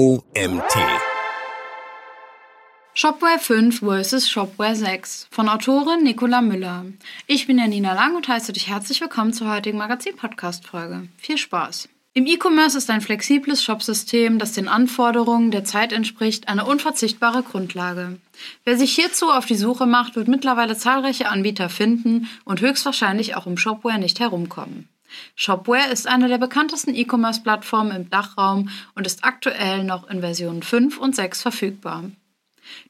OMT. Shopware 5 vs. Shopware 6 von Autorin Nicola Müller. Ich bin Janina Lang und heiße dich herzlich willkommen zur heutigen Magazin-Podcast-Folge. Viel Spaß! Im E-Commerce ist ein flexibles Shopsystem, das den Anforderungen der Zeit entspricht, eine unverzichtbare Grundlage. Wer sich hierzu auf die Suche macht, wird mittlerweile zahlreiche Anbieter finden und höchstwahrscheinlich auch um Shopware nicht herumkommen. Shopware ist eine der bekanntesten E-Commerce-Plattformen im Dachraum und ist aktuell noch in Versionen 5 und 6 verfügbar.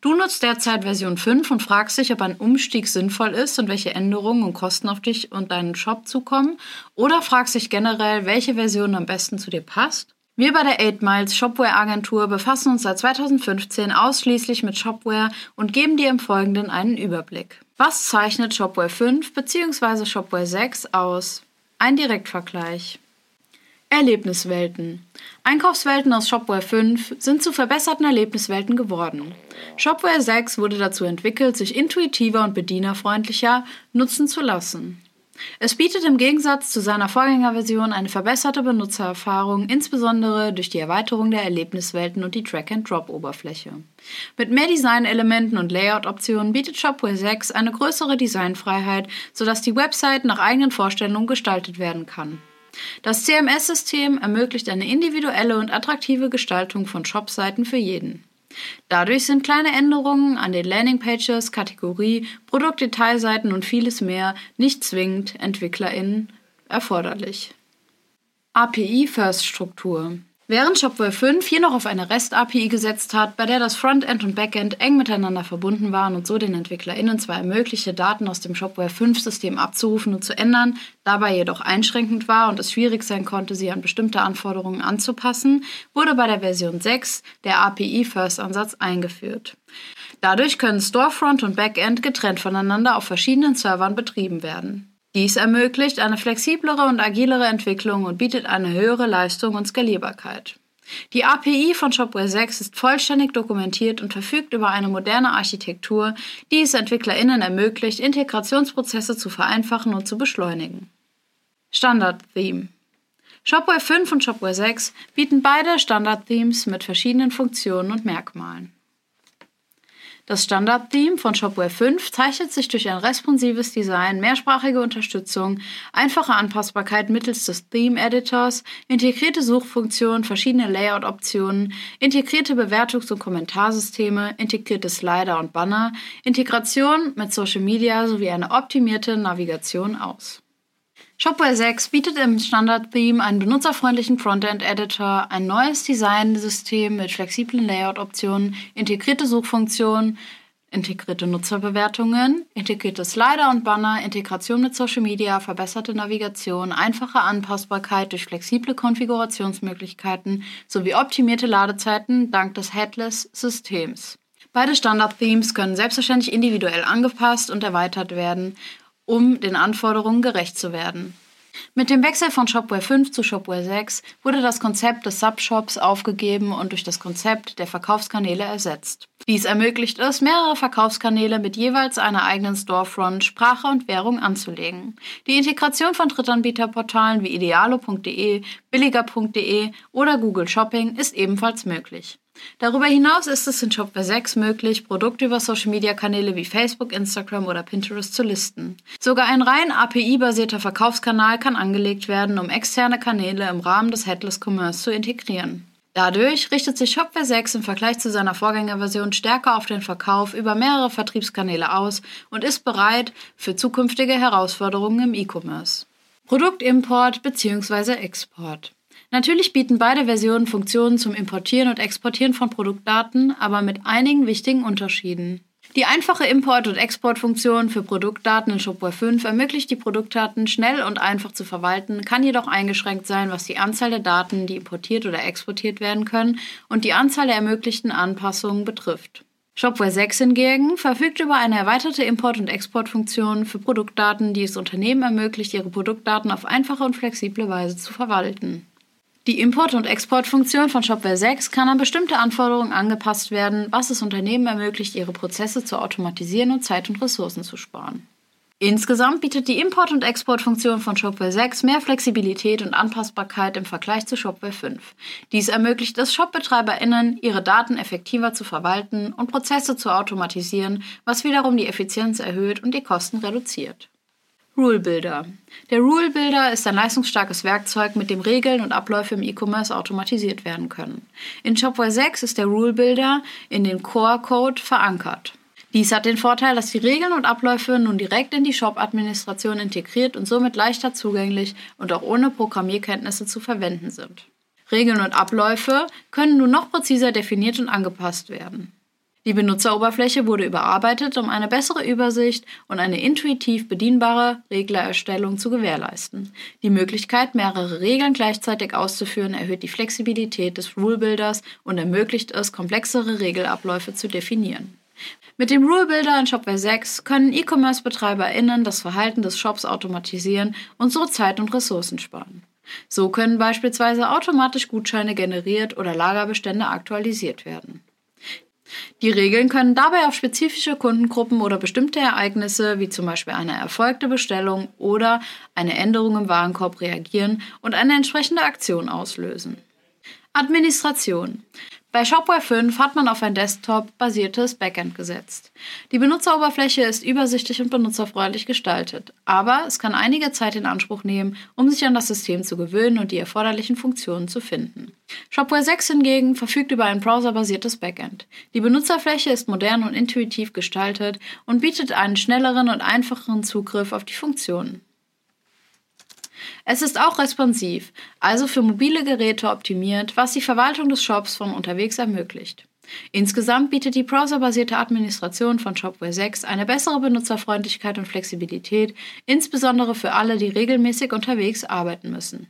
Du nutzt derzeit Version 5 und fragst dich, ob ein Umstieg sinnvoll ist und welche Änderungen und Kosten auf dich und deinen Shop zukommen oder fragst dich generell, welche Version am besten zu dir passt? Wir bei der 8 Miles Shopware Agentur befassen uns seit 2015 ausschließlich mit Shopware und geben dir im Folgenden einen Überblick. Was zeichnet Shopware 5 bzw. Shopware 6 aus? Ein Direktvergleich. Erlebniswelten. Einkaufswelten aus Shopware 5 sind zu verbesserten Erlebniswelten geworden. Shopware 6 wurde dazu entwickelt, sich intuitiver und bedienerfreundlicher nutzen zu lassen. Es bietet im Gegensatz zu seiner Vorgängerversion eine verbesserte Benutzererfahrung, insbesondere durch die Erweiterung der Erlebniswelten und die Drag-and-Drop-Oberfläche. Mit mehr Designelementen und Layout-Optionen bietet Shopware 6 eine größere Designfreiheit, sodass die Website nach eigenen Vorstellungen gestaltet werden kann. Das CMS-System ermöglicht eine individuelle und attraktive Gestaltung von Shopseiten für jeden. Dadurch sind kleine Änderungen an den Landingpages, Kategorie, Produktdetailseiten und vieles mehr nicht zwingend EntwicklerInnen erforderlich. API-First-Struktur Während Shopware 5 hier noch auf eine REST-API gesetzt hat, bei der das Frontend und Backend eng miteinander verbunden waren und so den EntwicklerInnen zwar ermöglichte, Daten aus dem Shopware 5-System abzurufen und zu ändern, dabei jedoch einschränkend war und es schwierig sein konnte, sie an bestimmte Anforderungen anzupassen, wurde bei der Version 6 der API-First-Ansatz eingeführt. Dadurch können Storefront und Backend getrennt voneinander auf verschiedenen Servern betrieben werden. Dies ermöglicht eine flexiblere und agilere Entwicklung und bietet eine höhere Leistung und Skalierbarkeit. Die API von Shopware 6 ist vollständig dokumentiert und verfügt über eine moderne Architektur, die es EntwicklerInnen ermöglicht, Integrationsprozesse zu vereinfachen und zu beschleunigen. Standard-Theme Shopware 5 und Shopware 6 bieten beide Standard-Themes mit verschiedenen Funktionen und Merkmalen. Das Standard-Theme von Shopware 5 zeichnet sich durch ein responsives Design, mehrsprachige Unterstützung, einfache Anpassbarkeit mittels des Theme-Editors, integrierte Suchfunktionen, verschiedene Layout-Optionen, integrierte Bewertungs- und Kommentarsysteme, integrierte Slider und Banner, Integration mit Social Media sowie eine optimierte Navigation aus. Shopware 6 bietet im Standard-Theme einen benutzerfreundlichen Frontend-Editor, ein neues Design-System mit flexiblen Layout-Optionen, integrierte Suchfunktionen, integrierte Nutzerbewertungen, integrierte Slider und Banner, Integration mit Social Media, verbesserte Navigation, einfache Anpassbarkeit durch flexible Konfigurationsmöglichkeiten sowie optimierte Ladezeiten dank des Headless-Systems. Beide Standard-Themes können selbstverständlich individuell angepasst und erweitert werden um den Anforderungen gerecht zu werden. Mit dem Wechsel von Shopware 5 zu Shopware 6 wurde das Konzept des Subshops aufgegeben und durch das Konzept der Verkaufskanäle ersetzt. Dies ermöglicht es, mehrere Verkaufskanäle mit jeweils einer eigenen Storefront, Sprache und Währung anzulegen. Die Integration von Drittanbieterportalen wie idealo.de, billiger.de oder Google Shopping ist ebenfalls möglich. Darüber hinaus ist es in Shopware 6 möglich, Produkte über Social-Media-Kanäle wie Facebook, Instagram oder Pinterest zu listen. Sogar ein rein API-basierter Verkaufskanal kann angelegt werden, um externe Kanäle im Rahmen des Headless Commerce zu integrieren. Dadurch richtet sich Shopware 6 im Vergleich zu seiner Vorgängerversion stärker auf den Verkauf über mehrere Vertriebskanäle aus und ist bereit für zukünftige Herausforderungen im E-Commerce. Produktimport bzw. Export. Natürlich bieten beide Versionen Funktionen zum Importieren und Exportieren von Produktdaten, aber mit einigen wichtigen Unterschieden. Die einfache Import- und Exportfunktion für Produktdaten in Shopware 5 ermöglicht die Produktdaten schnell und einfach zu verwalten, kann jedoch eingeschränkt sein, was die Anzahl der Daten, die importiert oder exportiert werden können, und die Anzahl der ermöglichten Anpassungen betrifft. Shopware 6 hingegen verfügt über eine erweiterte Import- und Exportfunktion für Produktdaten, die es Unternehmen ermöglicht, ihre Produktdaten auf einfache und flexible Weise zu verwalten. Die Import- und Exportfunktion von Shopware 6 kann an bestimmte Anforderungen angepasst werden, was es Unternehmen ermöglicht, ihre Prozesse zu automatisieren und Zeit und Ressourcen zu sparen. Insgesamt bietet die Import- und Exportfunktion von Shopware 6 mehr Flexibilität und Anpassbarkeit im Vergleich zu Shopware 5. Dies ermöglicht es ShopbetreiberInnen, ihre Daten effektiver zu verwalten und Prozesse zu automatisieren, was wiederum die Effizienz erhöht und die Kosten reduziert. Rule Builder. Der Rule Builder ist ein leistungsstarkes Werkzeug, mit dem Regeln und Abläufe im E-Commerce automatisiert werden können. In Shopware 6 ist der Rule Builder in den Core Code verankert. Dies hat den Vorteil, dass die Regeln und Abläufe nun direkt in die Shop-Administration integriert und somit leichter zugänglich und auch ohne Programmierkenntnisse zu verwenden sind. Regeln und Abläufe können nun noch präziser definiert und angepasst werden. Die Benutzeroberfläche wurde überarbeitet, um eine bessere Übersicht und eine intuitiv bedienbare Reglererstellung zu gewährleisten. Die Möglichkeit, mehrere Regeln gleichzeitig auszuführen, erhöht die Flexibilität des Rule-Builders und ermöglicht es, komplexere Regelabläufe zu definieren. Mit dem Rule Builder in Shopware 6 können E-Commerce-BetreiberInnen das Verhalten des Shops automatisieren und so Zeit und Ressourcen sparen. So können beispielsweise automatisch Gutscheine generiert oder Lagerbestände aktualisiert werden. Die Regeln können dabei auf spezifische Kundengruppen oder bestimmte Ereignisse, wie zum Beispiel eine erfolgte Bestellung oder eine Änderung im Warenkorb reagieren und eine entsprechende Aktion auslösen. Administration. Bei Shopware 5 hat man auf ein Desktop-basiertes Backend gesetzt. Die Benutzeroberfläche ist übersichtlich und benutzerfreundlich gestaltet, aber es kann einige Zeit in Anspruch nehmen, um sich an das System zu gewöhnen und die erforderlichen Funktionen zu finden. Shopware 6 hingegen verfügt über ein browserbasiertes Backend. Die Benutzerfläche ist modern und intuitiv gestaltet und bietet einen schnelleren und einfacheren Zugriff auf die Funktionen. Es ist auch responsiv, also für mobile Geräte optimiert, was die Verwaltung des Shops von unterwegs ermöglicht. Insgesamt bietet die browserbasierte Administration von Shopware 6 eine bessere Benutzerfreundlichkeit und Flexibilität, insbesondere für alle, die regelmäßig unterwegs arbeiten müssen.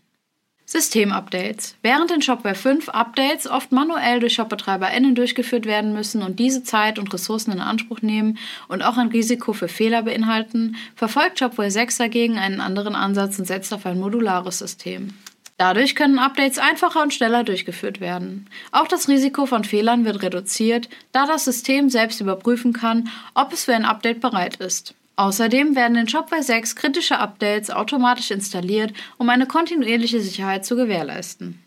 Systemupdates. Während in Shopware 5 Updates oft manuell durch ShopbetreiberInnen durchgeführt werden müssen und diese Zeit und Ressourcen in Anspruch nehmen und auch ein Risiko für Fehler beinhalten, verfolgt Shopware 6 dagegen einen anderen Ansatz und setzt auf ein modulares System. Dadurch können Updates einfacher und schneller durchgeführt werden. Auch das Risiko von Fehlern wird reduziert, da das System selbst überprüfen kann, ob es für ein Update bereit ist. Außerdem werden in Shopware 6 kritische Updates automatisch installiert, um eine kontinuierliche Sicherheit zu gewährleisten.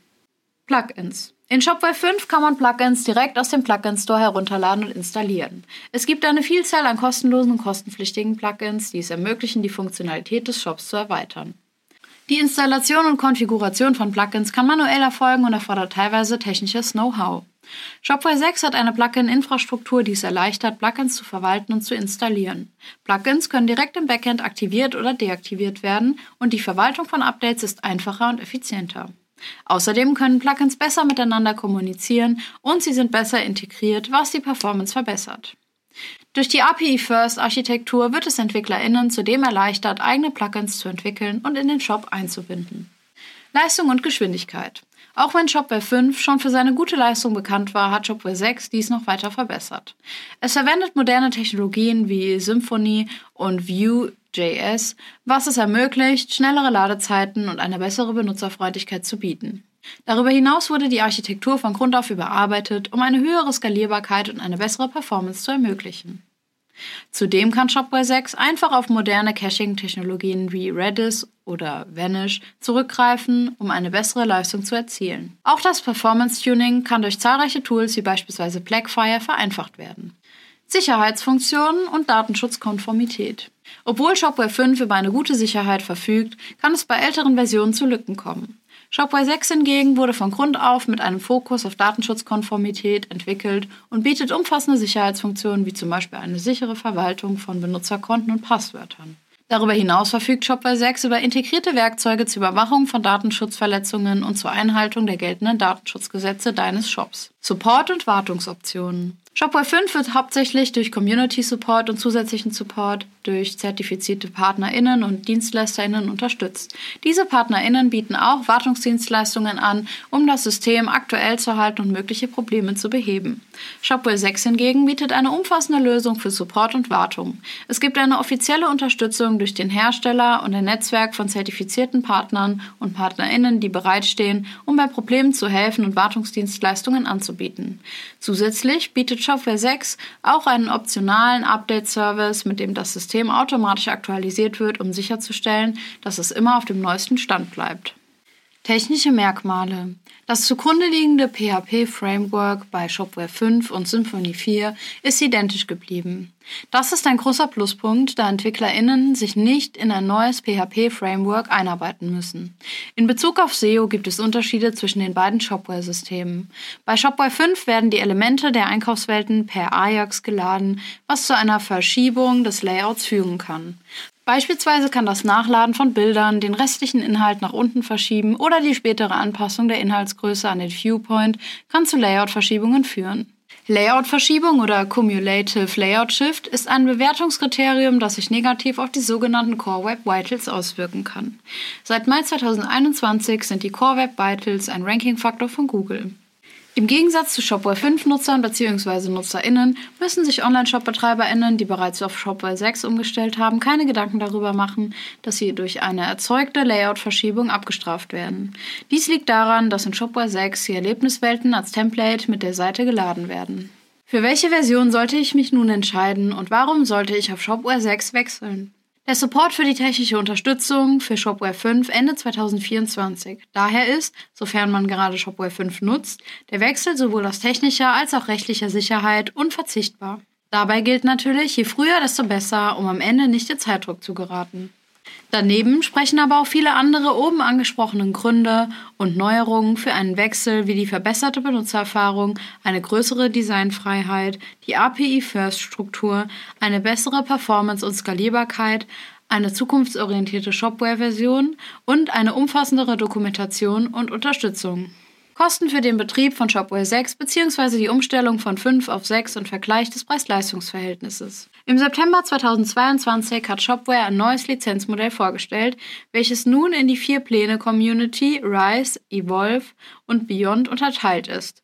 Plugins. In Shopware 5 kann man Plugins direkt aus dem Plugin Store herunterladen und installieren. Es gibt eine Vielzahl an kostenlosen und kostenpflichtigen Plugins, die es ermöglichen, die Funktionalität des Shops zu erweitern. Die Installation und Konfiguration von Plugins kann manuell erfolgen und erfordert teilweise technisches Know-how. Shopware 6 hat eine Plugin-Infrastruktur, die es erleichtert, Plugins zu verwalten und zu installieren. Plugins können direkt im Backend aktiviert oder deaktiviert werden und die Verwaltung von Updates ist einfacher und effizienter. Außerdem können Plugins besser miteinander kommunizieren und sie sind besser integriert, was die Performance verbessert. Durch die API-First-Architektur wird es EntwicklerInnen zudem erleichtert, eigene Plugins zu entwickeln und in den Shop einzubinden. Leistung und Geschwindigkeit. Auch wenn Shopware 5 schon für seine gute Leistung bekannt war, hat Shopware 6 dies noch weiter verbessert. Es verwendet moderne Technologien wie Symfony und Vue.js, was es ermöglicht, schnellere Ladezeiten und eine bessere Benutzerfreundlichkeit zu bieten. Darüber hinaus wurde die Architektur von Grund auf überarbeitet, um eine höhere Skalierbarkeit und eine bessere Performance zu ermöglichen. Zudem kann Shopware 6 einfach auf moderne Caching-Technologien wie Redis oder Vanish zurückgreifen, um eine bessere Leistung zu erzielen. Auch das Performance-Tuning kann durch zahlreiche Tools wie beispielsweise Blackfire vereinfacht werden. Sicherheitsfunktionen und Datenschutzkonformität. Obwohl Shopware 5 über eine gute Sicherheit verfügt, kann es bei älteren Versionen zu Lücken kommen. Shopware 6 hingegen wurde von Grund auf mit einem Fokus auf Datenschutzkonformität entwickelt und bietet umfassende Sicherheitsfunktionen wie zum Beispiel eine sichere Verwaltung von Benutzerkonten und Passwörtern. Darüber hinaus verfügt Shopware 6 über integrierte Werkzeuge zur Überwachung von Datenschutzverletzungen und zur Einhaltung der geltenden Datenschutzgesetze deines Shops. Support und Wartungsoptionen. Shopware 5 wird hauptsächlich durch Community Support und zusätzlichen Support durch zertifizierte PartnerInnen und DienstleisterInnen unterstützt. Diese PartnerInnen bieten auch Wartungsdienstleistungen an, um das System aktuell zu halten und mögliche Probleme zu beheben. Shopware 6 hingegen bietet eine umfassende Lösung für Support und Wartung. Es gibt eine offizielle Unterstützung durch den Hersteller und ein Netzwerk von zertifizierten Partnern und PartnerInnen, die bereitstehen, um bei Problemen zu helfen und Wartungsdienstleistungen anzubieten. Zusätzlich bietet Shopware 6 auch einen optionalen Update-Service, mit dem das System automatisch aktualisiert wird, um sicherzustellen, dass es immer auf dem neuesten Stand bleibt. Technische Merkmale. Das zugrunde liegende PHP-Framework bei Shopware 5 und Symfony 4 ist identisch geblieben. Das ist ein großer Pluspunkt, da EntwicklerInnen sich nicht in ein neues PHP-Framework einarbeiten müssen. In Bezug auf SEO gibt es Unterschiede zwischen den beiden Shopware-Systemen. Bei Shopware 5 werden die Elemente der Einkaufswelten per Ajax geladen, was zu einer Verschiebung des Layouts führen kann. Beispielsweise kann das Nachladen von Bildern den restlichen Inhalt nach unten verschieben oder die spätere Anpassung der Inhaltsgröße an den Viewpoint kann zu Layout-Verschiebungen führen. Layout-Verschiebung oder Cumulative Layout Shift ist ein Bewertungskriterium, das sich negativ auf die sogenannten Core Web Vitals auswirken kann. Seit Mai 2021 sind die Core Web Vitals ein Ranking-Faktor von Google. Im Gegensatz zu Shopware 5 Nutzern bzw. NutzerInnen müssen sich Online-Shop-BetreiberInnen, die bereits auf Shopware 6 umgestellt haben, keine Gedanken darüber machen, dass sie durch eine erzeugte Layout-Verschiebung abgestraft werden. Dies liegt daran, dass in Shopware 6 die Erlebniswelten als Template mit der Seite geladen werden. Für welche Version sollte ich mich nun entscheiden und warum sollte ich auf Shopware 6 wechseln? Der Support für die technische Unterstützung für Shopware 5 Ende 2024. Daher ist, sofern man gerade Shopware 5 nutzt, der Wechsel sowohl aus technischer als auch rechtlicher Sicherheit unverzichtbar. Dabei gilt natürlich, je früher, desto besser, um am Ende nicht in Zeitdruck zu geraten. Daneben sprechen aber auch viele andere oben angesprochenen Gründe und Neuerungen für einen Wechsel wie die verbesserte Benutzererfahrung, eine größere Designfreiheit, die API-First-Struktur, eine bessere Performance und Skalierbarkeit, eine zukunftsorientierte Shopware-Version und eine umfassendere Dokumentation und Unterstützung. Kosten für den Betrieb von Shopware 6 bzw. die Umstellung von 5 auf 6 und Vergleich des Preis-Leistungs-Verhältnisses. Im September 2022 hat Shopware ein neues Lizenzmodell vorgestellt, welches nun in die vier Pläne Community, Rise, Evolve und Beyond unterteilt ist.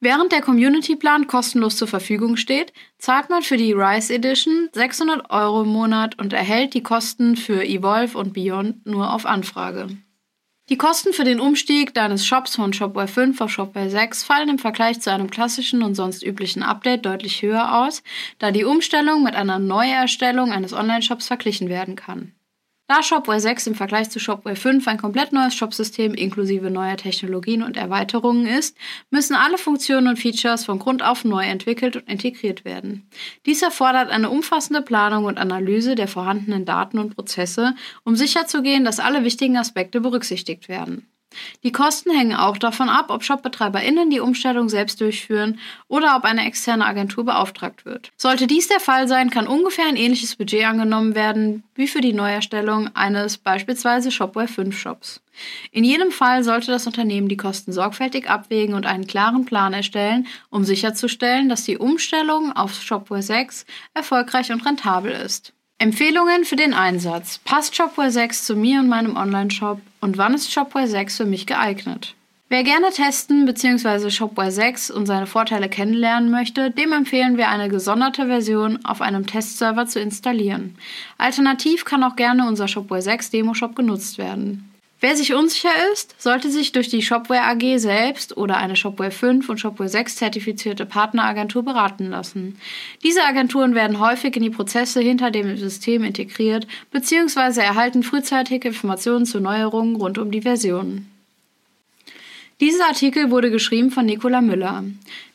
Während der Community-Plan kostenlos zur Verfügung steht, zahlt man für die Rise Edition 600 Euro im Monat und erhält die Kosten für Evolve und Beyond nur auf Anfrage. Die Kosten für den Umstieg deines Shops von Shopware 5 auf Shopware 6 fallen im Vergleich zu einem klassischen und sonst üblichen Update deutlich höher aus, da die Umstellung mit einer Neuerstellung eines Online-Shops verglichen werden kann. Da Shopware 6 im Vergleich zu Shopware 5 ein komplett neues Shopsystem inklusive neuer Technologien und Erweiterungen ist, müssen alle Funktionen und Features von Grund auf neu entwickelt und integriert werden. Dies erfordert eine umfassende Planung und Analyse der vorhandenen Daten und Prozesse, um sicherzugehen, dass alle wichtigen Aspekte berücksichtigt werden. Die Kosten hängen auch davon ab, ob ShopbetreiberInnen die Umstellung selbst durchführen oder ob eine externe Agentur beauftragt wird. Sollte dies der Fall sein, kann ungefähr ein ähnliches Budget angenommen werden wie für die Neuerstellung eines beispielsweise Shopware 5 Shops. In jedem Fall sollte das Unternehmen die Kosten sorgfältig abwägen und einen klaren Plan erstellen, um sicherzustellen, dass die Umstellung auf Shopware 6 erfolgreich und rentabel ist. Empfehlungen für den Einsatz. Passt Shopware 6 zu mir und meinem Online-Shop und wann ist Shopware 6 für mich geeignet? Wer gerne testen bzw. Shopware 6 und seine Vorteile kennenlernen möchte, dem empfehlen wir eine gesonderte Version auf einem Testserver zu installieren. Alternativ kann auch gerne unser Shopware 6 Demo-Shop genutzt werden. Wer sich unsicher ist, sollte sich durch die Shopware AG selbst oder eine Shopware 5 und Shopware 6 zertifizierte Partneragentur beraten lassen. Diese Agenturen werden häufig in die Prozesse hinter dem System integriert bzw. erhalten frühzeitig Informationen zu Neuerungen rund um die Version. Dieser Artikel wurde geschrieben von Nicola Müller.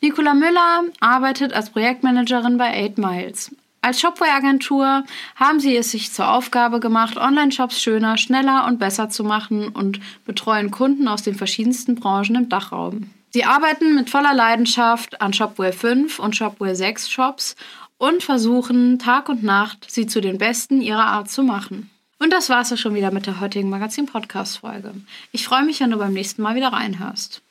Nicola Müller arbeitet als Projektmanagerin bei 8 Miles. Als Shopware-Agentur haben sie es sich zur Aufgabe gemacht, Online-Shops schöner, schneller und besser zu machen und betreuen Kunden aus den verschiedensten Branchen im Dachraum. Sie arbeiten mit voller Leidenschaft an Shopware 5 und Shopware 6 Shops und versuchen Tag und Nacht, sie zu den besten ihrer Art zu machen. Und das war's auch schon wieder mit der heutigen Magazin-Podcast-Folge. Ich freue mich, wenn du beim nächsten Mal wieder reinhörst.